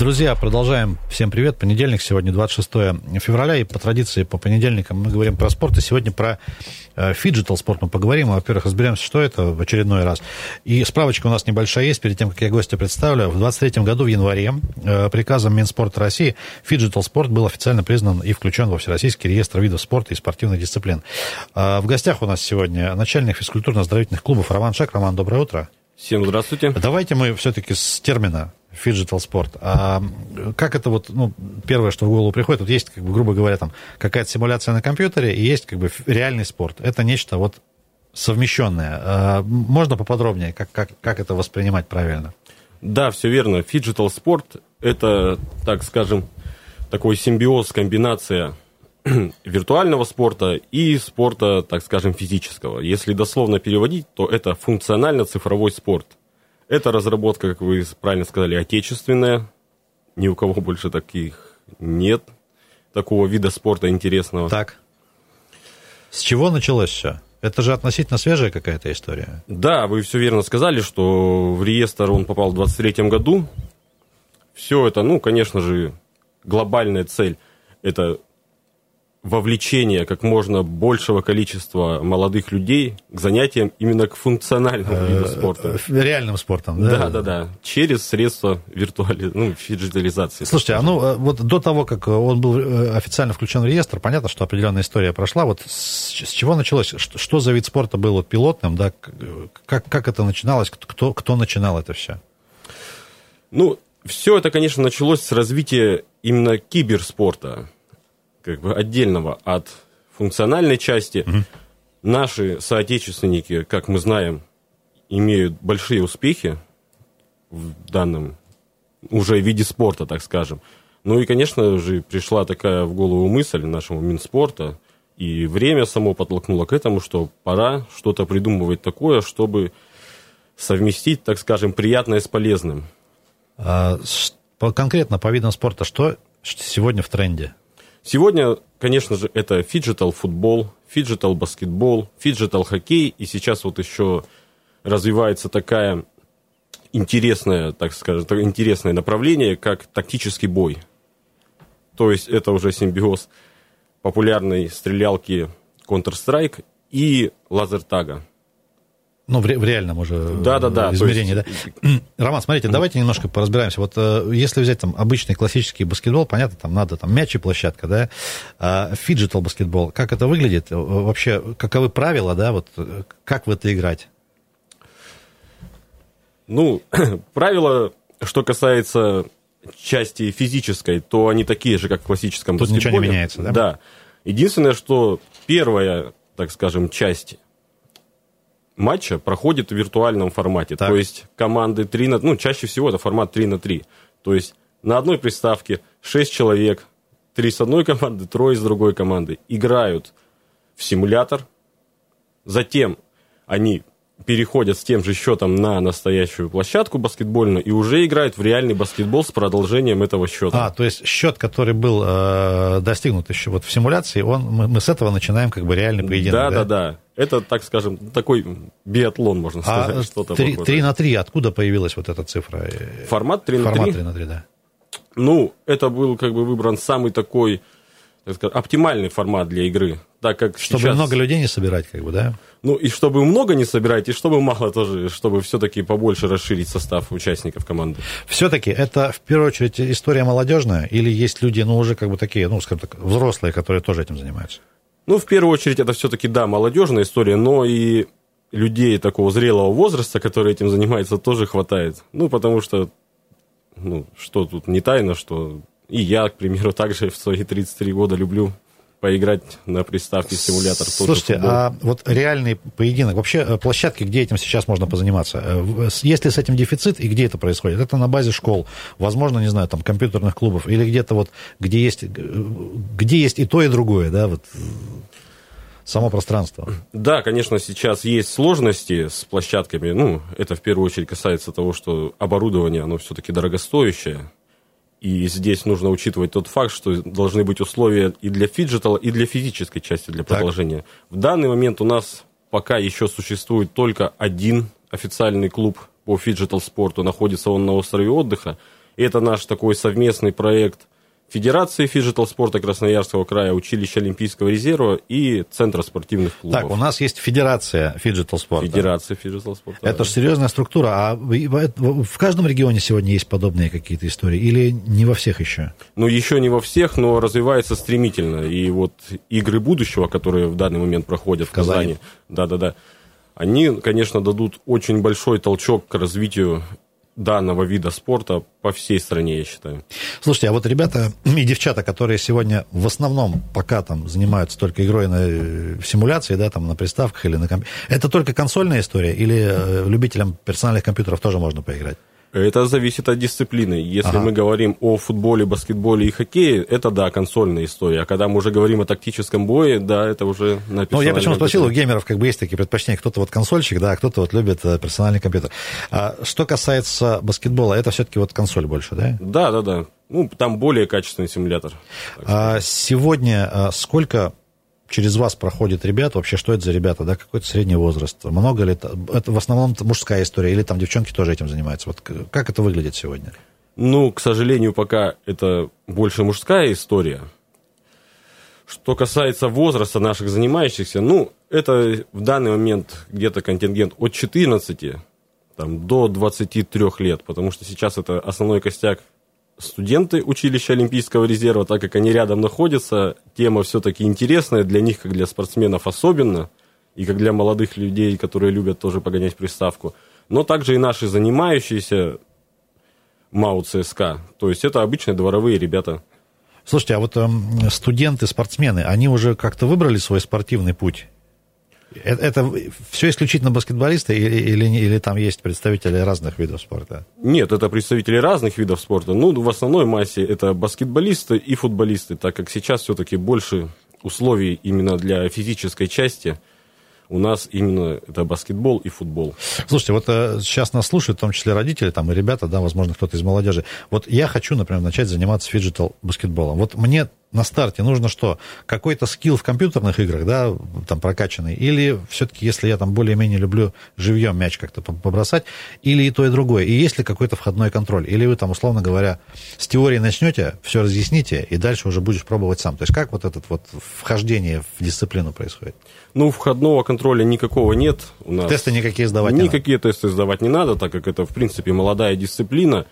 Друзья, продолжаем. Всем привет. Понедельник, сегодня 26 февраля, и по традиции по понедельникам мы говорим про спорт, и сегодня про фиджитал спорт мы поговорим. Во-первых, разберемся, что это в очередной раз. И справочка у нас небольшая есть, перед тем, как я гостя представлю. В 23 году, в январе, э, приказом Минспорта России фиджитал спорт был официально признан и включен во Всероссийский реестр видов спорта и спортивных дисциплин. А в гостях у нас сегодня начальник физкультурно-оздоровительных клубов Роман Шек. Роман, доброе утро. Всем здравствуйте. Давайте мы все-таки с термина фиджитал спорт. А как это вот, ну, первое, что в голову приходит, вот есть, как бы, грубо говоря, там какая-то симуляция на компьютере и есть как бы реальный спорт. Это нечто вот совмещенное. А можно поподробнее, как, как, как это воспринимать правильно? Да, все верно. Фиджитал спорт – это, так скажем, такой симбиоз, комбинация виртуального спорта и спорта, так скажем, физического. Если дословно переводить, то это функционально-цифровой спорт. Это разработка, как вы правильно сказали, отечественная. Ни у кого больше таких нет. Такого вида спорта интересного. Так. С чего началось все? Это же относительно свежая какая-то история. Да, вы все верно сказали, что в реестр он попал в 23 году. Все это, ну, конечно же, глобальная цель – это вовлечение как можно большего количества молодых людей к занятиям именно к функциональному виду спорта. Э, реальным спортом, да? Да, да, да. Через средства виртуали... ну, фиджитализации. Слушайте, а ну, э, вот до того, как он был э, официально включен в реестр, понятно, что определенная история прошла. Вот с, с чего началось? Что, что за вид спорта был вот пилотным, да? Как, как это начиналось? Кто, кто начинал это все? Ну, все это, конечно, началось с развития именно киберспорта как бы отдельного от функциональной части. Угу. Наши соотечественники, как мы знаем, имеют большие успехи в данном уже виде спорта, так скажем. Ну и, конечно же, пришла такая в голову мысль нашему Минспорта, и время само подтолкнуло к этому, что пора что-то придумывать такое, чтобы совместить, так скажем, приятное с полезным. А, конкретно по видам спорта, что сегодня в тренде? Сегодня, конечно же, это фиджитал футбол, фиджитал баскетбол, фиджитал хоккей, и сейчас вот еще развивается такая интересное, так скажем, интересное направление, как тактический бой. То есть это уже симбиоз популярной стрелялки Counter-Strike и лазертага. Ну, в, в реальном уже да, да, да, измерении, есть... да. Роман, смотрите, давайте немножко поразбираемся. Вот э, если взять там обычный классический баскетбол, понятно, там надо там мяч и площадка, да, а фиджитал баскетбол, как это выглядит? Э, вообще, каковы правила, да, вот как в это играть? Ну, правила, что касается части физической, то они такие же, как в классическом Тут баскетболе. ничего не меняется, да? Да. Единственное, что первая, так скажем, часть матча проходит в виртуальном формате. Так. То есть команды 3 на... Ну, чаще всего это формат 3 на 3. То есть на одной приставке 6 человек, 3 с одной команды, трое с другой команды играют в симулятор. Затем они переходят с тем же счетом на настоящую площадку баскетбольную и уже играют в реальный баскетбол с продолжением этого счета. А, то есть счет, который был э, достигнут еще вот в симуляции, он, мы, мы с этого начинаем как бы реальный поединок. Да, да, да. да. Это, так скажем, такой биатлон, можно а сказать. А что-то 3, 3 на 3, откуда появилась вот эта цифра? Формат 3 на 3? Формат 3 на 3, да. Ну, это был как бы выбран самый такой так сказать, оптимальный формат для игры. Так как чтобы сейчас... много людей не собирать, как бы, да? Ну, и чтобы много не собирать, и чтобы мало тоже, чтобы все-таки побольше расширить состав участников команды. Все-таки это, в первую очередь, история молодежная, или есть люди, ну, уже как бы такие, ну, скажем так, взрослые, которые тоже этим занимаются? Ну, в первую очередь, это все-таки, да, молодежная история, но и людей такого зрелого возраста, которые этим занимаются, тоже хватает. Ну, потому что, ну, что тут не тайно, что и я, к примеру, также в свои 33 года люблю поиграть на приставке симулятор. Слушайте, а вот реальный поединок, вообще э, площадки, где этим сейчас можно позаниматься? Э, есть ли с этим дефицит и где это происходит? Это на базе школ, возможно, не знаю, там компьютерных клубов или где-то вот, где есть, где есть и то, и другое, да, вот само пространство. Да, конечно, сейчас есть сложности с площадками. Ну, это в первую очередь касается того, что оборудование, оно все-таки дорогостоящее. И здесь нужно учитывать тот факт, что должны быть условия и для фиджитала, и для физической части, для продолжения. Так. В данный момент у нас пока еще существует только один официальный клуб по фиджитал спорту. Находится он на острове отдыха. Это наш такой совместный проект Федерации фиджитал спорта Красноярского края, училища Олимпийского резерва и Центра спортивных клубов. Так, у нас есть Федерация фиджитал спорта. Федерация фиджитал спорта. Это да. же серьезная структура. А в каждом регионе сегодня есть подобные какие-то истории? Или не во всех еще? Ну, еще не во всех, но развивается стремительно. И вот игры будущего, которые в данный момент проходят в, в Казани, да-да-да, они, конечно, дадут очень большой толчок к развитию данного вида спорта по всей стране, я считаю. Слушайте, а вот ребята и девчата, которые сегодня в основном пока там занимаются только игрой на в симуляции, да, там на приставках или на компьютере, это только консольная история или э, любителям персональных компьютеров тоже можно поиграть? Это зависит от дисциплины. Если ага. мы говорим о футболе, баскетболе и хоккее, это, да, консольная история. А когда мы уже говорим о тактическом бое, да, это уже написано. Ну, я почему спросил, у геймеров как бы есть такие предпочтения. Кто-то вот консольщик, да, а кто-то вот любит э, персональный компьютер. А что касается баскетбола, это все-таки вот консоль больше, да? Да, да, да. Ну, там более качественный симулятор. А сегодня а, сколько через вас проходят ребята, вообще что это за ребята, да, какой-то средний возраст, много ли это, это в основном мужская история, или там девчонки тоже этим занимаются, вот как это выглядит сегодня? Ну, к сожалению, пока это больше мужская история. Что касается возраста наших занимающихся, ну, это в данный момент где-то контингент от 14 там, до 23 лет, потому что сейчас это основной костяк студенты училища Олимпийского резерва, так как они рядом находятся, тема все-таки интересная для них, как для спортсменов особенно, и как для молодых людей, которые любят тоже погонять приставку. Но также и наши занимающиеся МАУ ЦСКА. То есть это обычные дворовые ребята. Слушайте, а вот э, студенты, спортсмены, они уже как-то выбрали свой спортивный путь? Это, это все исключительно баскетболисты или, или, или там есть представители разных видов спорта? Нет, это представители разных видов спорта. Ну, в основной массе это баскетболисты и футболисты, так как сейчас все-таки больше условий именно для физической части – у нас именно это баскетбол и футбол. Слушайте, вот э, сейчас нас слушают, в том числе родители, там и ребята, да, возможно, кто-то из молодежи. Вот я хочу, например, начать заниматься фиджитал баскетболом. Вот мне на старте нужно что? Какой-то скилл в компьютерных играх, да, там прокачанный, или все-таки, если я там более-менее люблю живьем мяч как-то побросать, или и то, и другое, и есть ли какой-то входной контроль, или вы там, условно говоря, с теории начнете, все разъясните, и дальше уже будешь пробовать сам. То есть как вот это вот вхождение в дисциплину происходит? Ну, входного контроля никакого нет у нас. Тесты никакие сдавать не Никакие тесты сдавать не надо, так как это, в принципе, молодая дисциплина,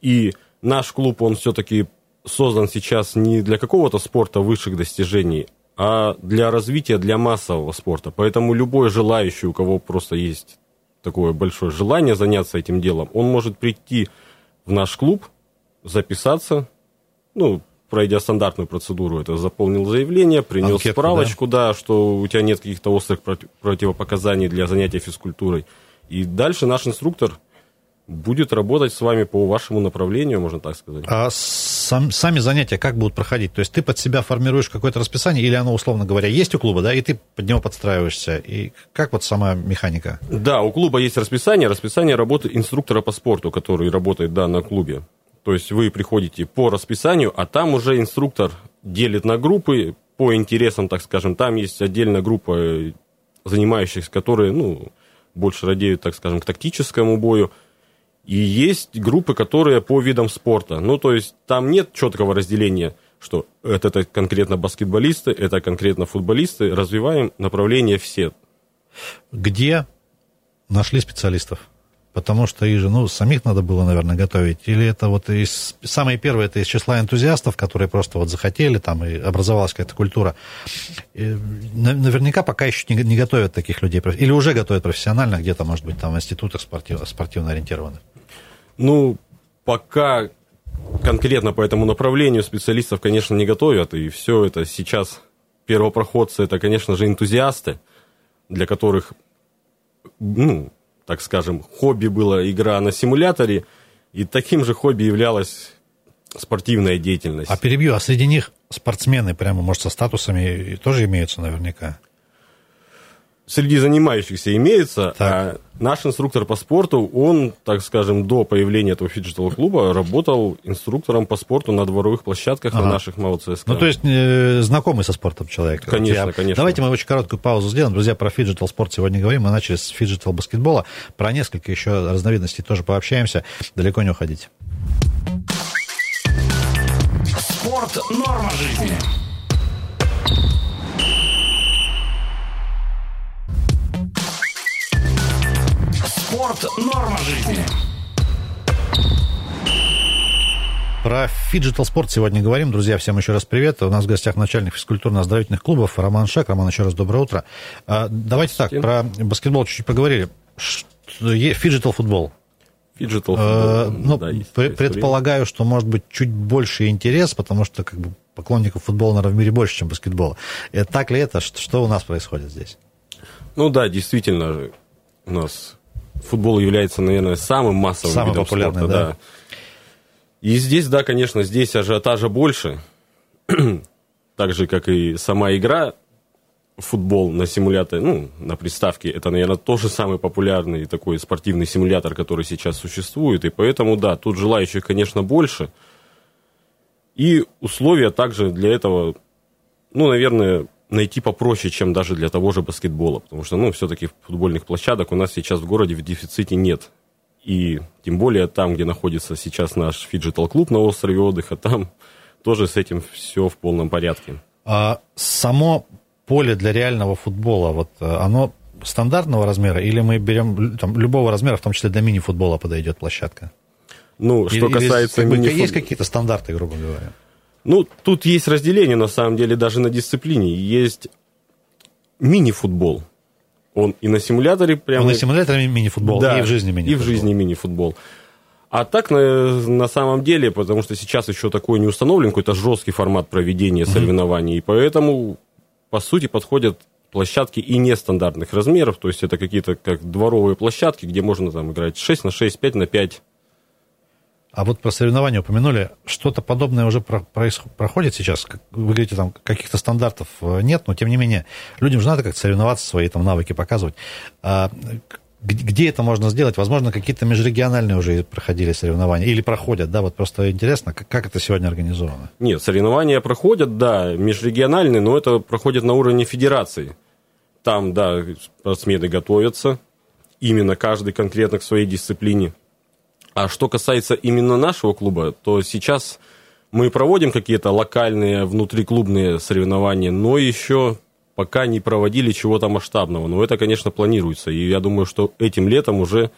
и наш клуб, он все-таки создан сейчас не для какого-то спорта высших достижений, а для развития, для массового спорта. Поэтому любой желающий, у кого просто есть такое большое желание заняться этим делом, он может прийти в наш клуб, записаться, ну, пройдя стандартную процедуру, это заполнил заявление, принес Анкетку, справочку, да? да, что у тебя нет каких-то острых противопоказаний для занятия физкультурой. И дальше наш инструктор будет работать с вами по вашему направлению, можно так сказать. А сам, сами занятия как будут проходить? То есть ты под себя формируешь какое-то расписание, или оно, условно говоря, есть у клуба, да, и ты под него подстраиваешься? И как вот сама механика? Да, у клуба есть расписание, расписание работы инструктора по спорту, который работает, да, на клубе. То есть вы приходите по расписанию, а там уже инструктор делит на группы по интересам, так скажем. Там есть отдельная группа занимающихся, которые, ну, больше радеют, так скажем, к тактическому бою. И есть группы, которые по видам спорта. Ну, то есть там нет четкого разделения, что это, это конкретно баскетболисты, это конкретно футболисты. Развиваем направления все. Где нашли специалистов? Потому что их же, ну, самих надо было, наверное, готовить. Или это вот из... Самые первые, это из числа энтузиастов, которые просто вот захотели, там, и образовалась какая-то культура. И наверняка пока еще не, не готовят таких людей. Или уже готовят профессионально, где-то, может быть, там, в институтах спортив, спортивно ориентированных. Ну, пока конкретно по этому направлению специалистов, конечно, не готовят. И все это сейчас первопроходцы, это, конечно же, энтузиасты, для которых, ну, так скажем, хобби была игра на симуляторе, и таким же хобби являлась спортивная деятельность. А перебью, а среди них спортсмены прямо, может, со статусами тоже имеются наверняка? Среди занимающихся имеется, так. а наш инструктор по спорту, он, так скажем, до появления этого фиджитал-клуба работал инструктором по спорту на дворовых площадках ага. на наших МАУ ЦСК. Ну, то есть, э, знакомый со спортом человек. Конечно, Я... конечно. Давайте мы очень короткую паузу сделаем. Друзья, про фиджитал спорт сегодня говорим. Мы начали с фиджитал баскетбола. Про несколько еще разновидностей тоже пообщаемся. Далеко не уходите. Спорт – норма жизни. Спорт – норма жизни. Про фиджитал спорт сегодня говорим. Друзья, всем еще раз привет. У нас в гостях начальник физкультурно-оздоровительных клубов Роман Шак. Роман, еще раз доброе утро. А, давайте так, про баскетбол чуть-чуть поговорили. Фиджитал футбол. Фиджитал а, футбол. ну, да, предполагаю, что может быть чуть больше интерес, потому что как бы поклонников футбола, наверное, в мире больше, чем баскетбола. И так ли это? Что у нас происходит здесь? Ну да, действительно, у нас футбол является, наверное, самым массовым Самый видом популярный, спорта. Да. да. И здесь, да, конечно, здесь ажиотажа больше. так же, как и сама игра футбол на симуляторе, ну, на приставке, это, наверное, тоже самый популярный такой спортивный симулятор, который сейчас существует. И поэтому, да, тут желающих, конечно, больше. И условия также для этого, ну, наверное, найти попроще, чем даже для того же баскетбола. Потому что, ну, все-таки футбольных площадок у нас сейчас в городе в дефиците нет. И тем более там, где находится сейчас наш фиджитал-клуб на острове отдыха, там тоже с этим все в полном порядке. А само поле для реального футбола, вот э, оно стандартного размера, или мы берем там, любого размера, в том числе для мини-футбола подойдет площадка? Ну, что или, касается или, мини Есть какие-то стандарты, грубо говоря? Ну, тут есть разделение, на самом деле, даже на дисциплине. Есть мини-футбол. Он и на симуляторе прямо... Он на симуляторе мини-футбол, да, и в жизни мини-футбол. И в жизни мини-футбол. А так, на, на самом деле, потому что сейчас еще такой не установлен какой-то жесткий формат проведения mm-hmm. соревнований, и поэтому, по сути, подходят площадки и нестандартных размеров, то есть это какие-то как дворовые площадки, где можно там играть 6 на 6, 5 на 5, а вот про соревнования упомянули. Что-то подобное уже про, проходит сейчас? Вы говорите, там каких-то стандартов э, нет, но тем не менее, людям же надо как-то соревноваться, свои там навыки показывать. А, где это можно сделать? Возможно, какие-то межрегиональные уже проходили соревнования или проходят, да? Вот просто интересно, как, как это сегодня организовано? Нет, соревнования проходят, да, межрегиональные, но это проходит на уровне федерации. Там, да, спортсмены готовятся, именно каждый конкретно к своей дисциплине. А что касается именно нашего клуба, то сейчас мы проводим какие-то локальные внутриклубные соревнования, но еще пока не проводили чего-то масштабного. Но это, конечно, планируется. И я думаю, что этим летом уже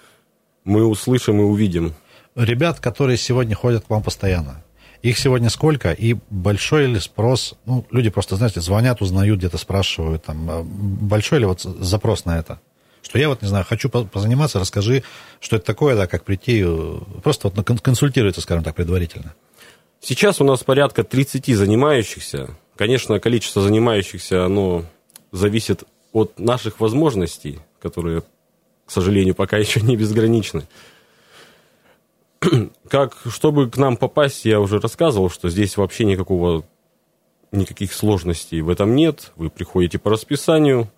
мы услышим и увидим. Ребят, которые сегодня ходят к вам постоянно, их сегодня сколько? И большой ли спрос? Ну, люди просто, знаете, звонят, узнают, где-то спрашивают. Там, а большой ли вот запрос на это? Что я вот, не знаю, хочу позаниматься, расскажи, что это такое, да, как прийти, э, просто вот консультируется, скажем так, предварительно. Сейчас у нас порядка 30 занимающихся. Конечно, количество занимающихся, оно зависит от наших возможностей, которые, к сожалению, пока еще не безграничны. Как, чтобы к нам попасть, я уже рассказывал, что здесь вообще никакого, никаких сложностей в этом нет. Вы приходите по расписанию,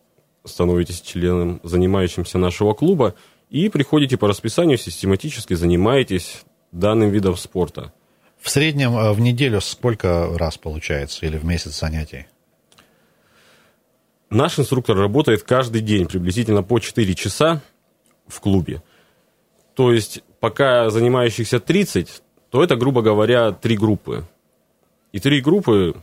становитесь членом, занимающимся нашего клуба, и приходите по расписанию, систематически занимаетесь данным видом спорта. В среднем э, в неделю сколько раз получается или в месяц занятий? Наш инструктор работает каждый день, приблизительно по 4 часа в клубе. То есть, пока занимающихся 30, то это, грубо говоря, три группы. И три группы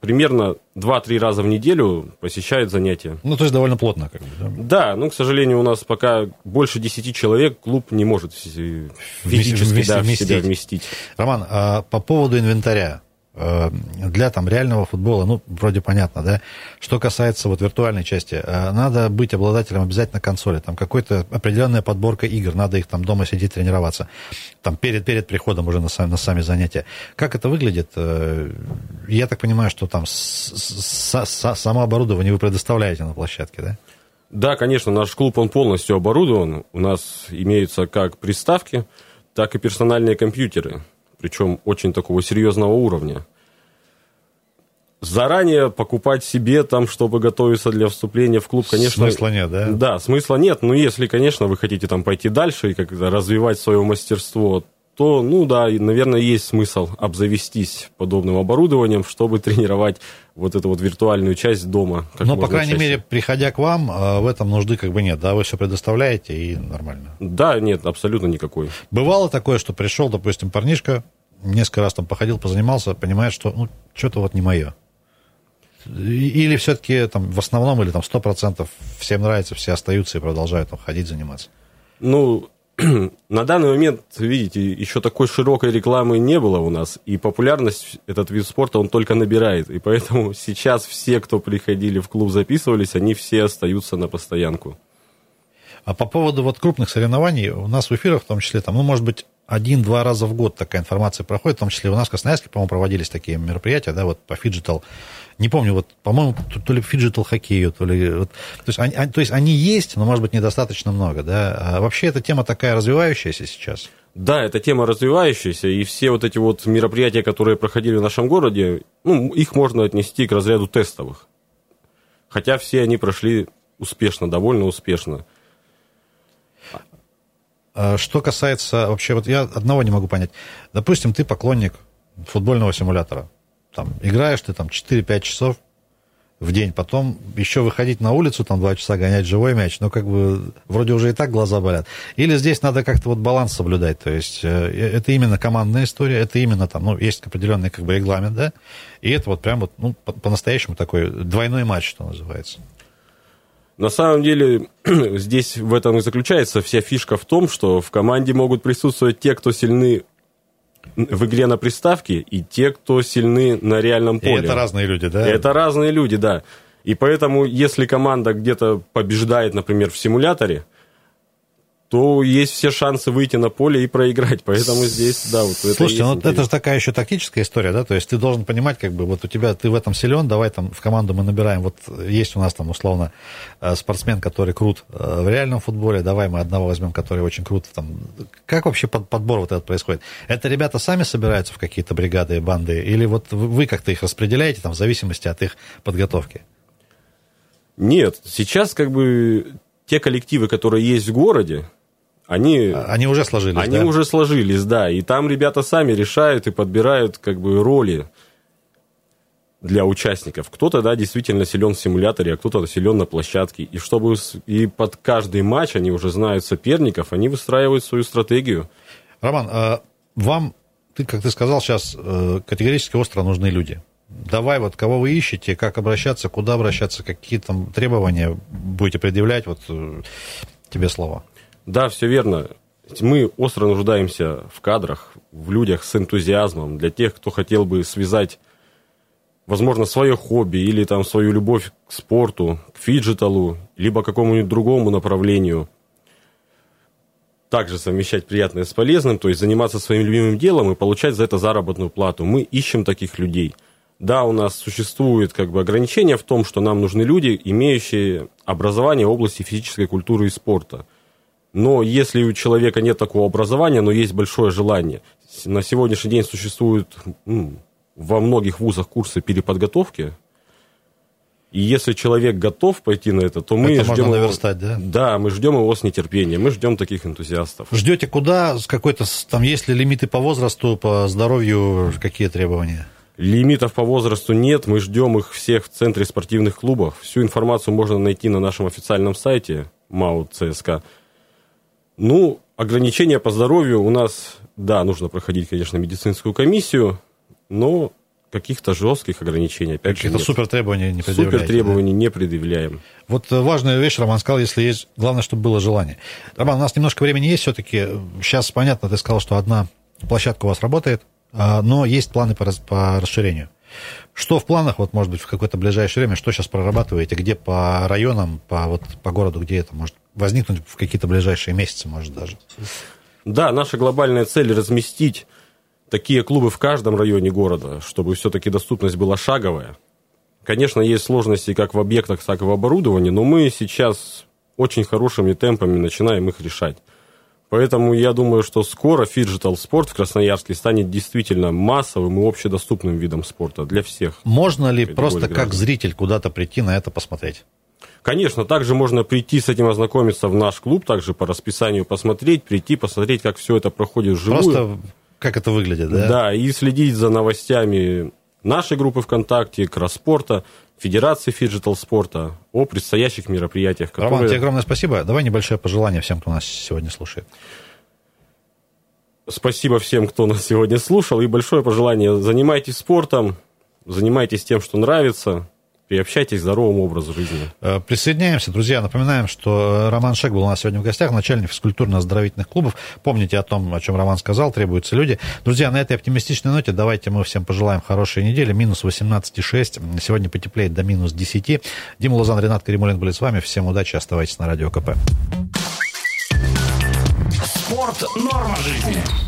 примерно 2-3 раза в неделю посещает занятия. Ну, то есть довольно плотно. Как бы, да? да, ну, к сожалению, у нас пока больше 10 человек клуб не может физически вместе, да, вместить. себя вместить. Роман, а по поводу инвентаря. Э, для там реального футбола, ну, вроде понятно, да. Что касается вот виртуальной части, э, надо быть обладателем обязательно консоли, там какой-то определенная подборка игр, надо их там дома сидеть тренироваться, там перед, перед приходом уже на, сами, на сами занятия. Как это выглядит? Э, я так понимаю, что там с, с, с, само оборудование вы предоставляете на площадке, да? Да, конечно, наш клуб, он полностью оборудован. У нас имеются как приставки, так и персональные компьютеры причем очень такого серьезного уровня. заранее покупать себе там, чтобы готовиться для вступления в клуб, конечно... Смысла нет, да? Да, смысла нет. Но если, конечно, вы хотите там пойти дальше и как-то развивать свое мастерство, то, ну да, наверное, есть смысл обзавестись подобным оборудованием, чтобы тренировать вот эту вот виртуальную часть дома. Но, по крайней чаще. мере, приходя к вам, а, в этом нужды как бы нет, да, вы все предоставляете и нормально. Да, нет, абсолютно никакой. Бывало такое, что пришел, допустим, парнишка, несколько раз там походил, позанимался, понимает, что, ну, что-то вот не мое. Или все-таки там в основном, или там 100% всем нравится, все остаются и продолжают там ходить, заниматься? Ну, на данный момент, видите, еще такой широкой рекламы не было у нас, и популярность этот вид спорта, он только набирает. И поэтому сейчас все, кто приходили в клуб, записывались, они все остаются на постоянку. А по поводу вот крупных соревнований, у нас в эфирах, в том числе, там, ну, может быть, один-два раза в год такая информация проходит, в том числе у нас в Красноярске, по-моему, проводились такие мероприятия, да, вот по фиджитал. Не помню, вот, по-моему, то, то ли фиджитал хоккею, то ли... Вот, то, есть они, то есть они есть, но, может быть, недостаточно много, да. А вообще эта тема такая развивающаяся сейчас. Да, эта тема развивающаяся, и все вот эти вот мероприятия, которые проходили в нашем городе, ну, их можно отнести к разряду тестовых. Хотя все они прошли успешно, довольно успешно. А что касается вообще, вот я одного не могу понять. Допустим, ты поклонник футбольного симулятора. Там, играешь ты там 4-5 часов в день, потом еще выходить на улицу, там 2 часа гонять живой мяч, ну, как бы, вроде уже и так глаза болят. Или здесь надо как-то вот баланс соблюдать, то есть э, это именно командная история, это именно там, ну, есть определенный как бы регламент, да, и это вот прям вот, ну, по-настоящему такой двойной матч, что называется. На самом деле, здесь в этом и заключается вся фишка в том, что в команде могут присутствовать те, кто сильны в игре на приставке, и те, кто сильны на реальном поле. И это разные люди, да? Это разные люди, да. И поэтому, если команда где-то побеждает, например, в симуляторе, то есть все шансы выйти на поле и проиграть. Поэтому здесь, да, вот Слушайте, это ну, это же такая еще тактическая история, да, то есть ты должен понимать, как бы, вот у тебя, ты в этом силен, давай там в команду мы набираем, вот есть у нас там условно э, спортсмен, который крут э, в реальном футболе, давай мы одного возьмем, который очень крут там. Как вообще подбор вот этот происходит? Это ребята сами собираются в какие-то бригады и банды, или вот вы как-то их распределяете там в зависимости от их подготовки? Нет, сейчас как бы те коллективы, которые есть в городе, они, они уже сложились, Они да? уже сложились, да. И там ребята сами решают и подбирают как бы роли для участников. Кто-то, да, действительно силен в симуляторе, а кто-то силен на площадке. И чтобы и под каждый матч они уже знают соперников, они выстраивают свою стратегию. Роман, а вам, ты, как ты сказал, сейчас э, категорически остро нужны люди. Давай, вот кого вы ищете, как обращаться, куда обращаться, какие там требования будете предъявлять, вот э, тебе слова. Да, все верно. Мы остро нуждаемся в кадрах, в людях с энтузиазмом, для тех, кто хотел бы связать, возможно, свое хобби или там свою любовь к спорту, к фиджиталу, либо какому-нибудь другому направлению. Также совмещать приятное с полезным, то есть заниматься своим любимым делом и получать за это заработную плату. Мы ищем таких людей. Да, у нас существует как бы ограничение в том, что нам нужны люди, имеющие образование в области физической культуры и спорта – но если у человека нет такого образования, но есть большое желание, на сегодняшний день существуют ну, во многих вузах курсы переподготовки, и если человек готов пойти на это, то мы это ждем можно наверстать, его, да? Да, мы ждем его с нетерпением, мы ждем таких энтузиастов. Ждете куда? С какой-то там есть ли лимиты по возрасту, по здоровью, какие требования? Лимитов по возрасту нет, мы ждем их всех в центре спортивных клубов. Всю информацию можно найти на нашем официальном сайте МАУ ЦСКА. Ну, ограничения по здоровью у нас, да, нужно проходить, конечно, медицинскую комиссию, но каких-то жестких ограничений, опять Каких-то супер требований не предъявляем. Супер требований да? не предъявляем. Вот э, важная вещь, Роман сказал, если есть, главное, чтобы было желание. Роман, у нас немножко времени есть все-таки. Сейчас понятно, ты сказал, что одна площадка у вас работает, а, но есть планы по, по расширению. Что в планах, вот, может быть, в какое-то ближайшее время, что сейчас прорабатываете, где по районам, по, вот, по городу, где это может возникнуть в какие-то ближайшие месяцы, может, даже. Да, наша глобальная цель разместить такие клубы в каждом районе города, чтобы все-таки доступность была шаговая. Конечно, есть сложности как в объектах, так и в оборудовании, но мы сейчас очень хорошими темпами начинаем их решать. Поэтому я думаю, что скоро фиджитал спорт в Красноярске станет действительно массовым и общедоступным видом спорта для всех. Можно ли просто граждан. как зритель куда-то прийти на это посмотреть? Конечно, также можно прийти с этим ознакомиться в наш клуб, также по расписанию посмотреть, прийти, посмотреть, как все это проходит вживую. Просто как это выглядит, да? Да, и следить за новостями нашей группы ВКонтакте, Кросспорта, Федерации фиджитал спорта о предстоящих мероприятиях. Которые... Роман, тебе огромное спасибо. Давай небольшое пожелание всем, кто нас сегодня слушает. Спасибо всем, кто нас сегодня слушал. И большое пожелание. Занимайтесь спортом, занимайтесь тем, что нравится приобщайтесь к здоровому образу жизни. Э, присоединяемся, друзья. Напоминаем, что Роман Шек был у нас сегодня в гостях, начальник физкультурно-оздоровительных клубов. Помните о том, о чем Роман сказал, требуются люди. Друзья, на этой оптимистичной ноте давайте мы всем пожелаем хорошей недели. Минус 18,6. Сегодня потеплеет до минус 10. Дима Лозан, Ренат Каримулин были с вами. Всем удачи, оставайтесь на Радио КП. Спорт – норма жизни.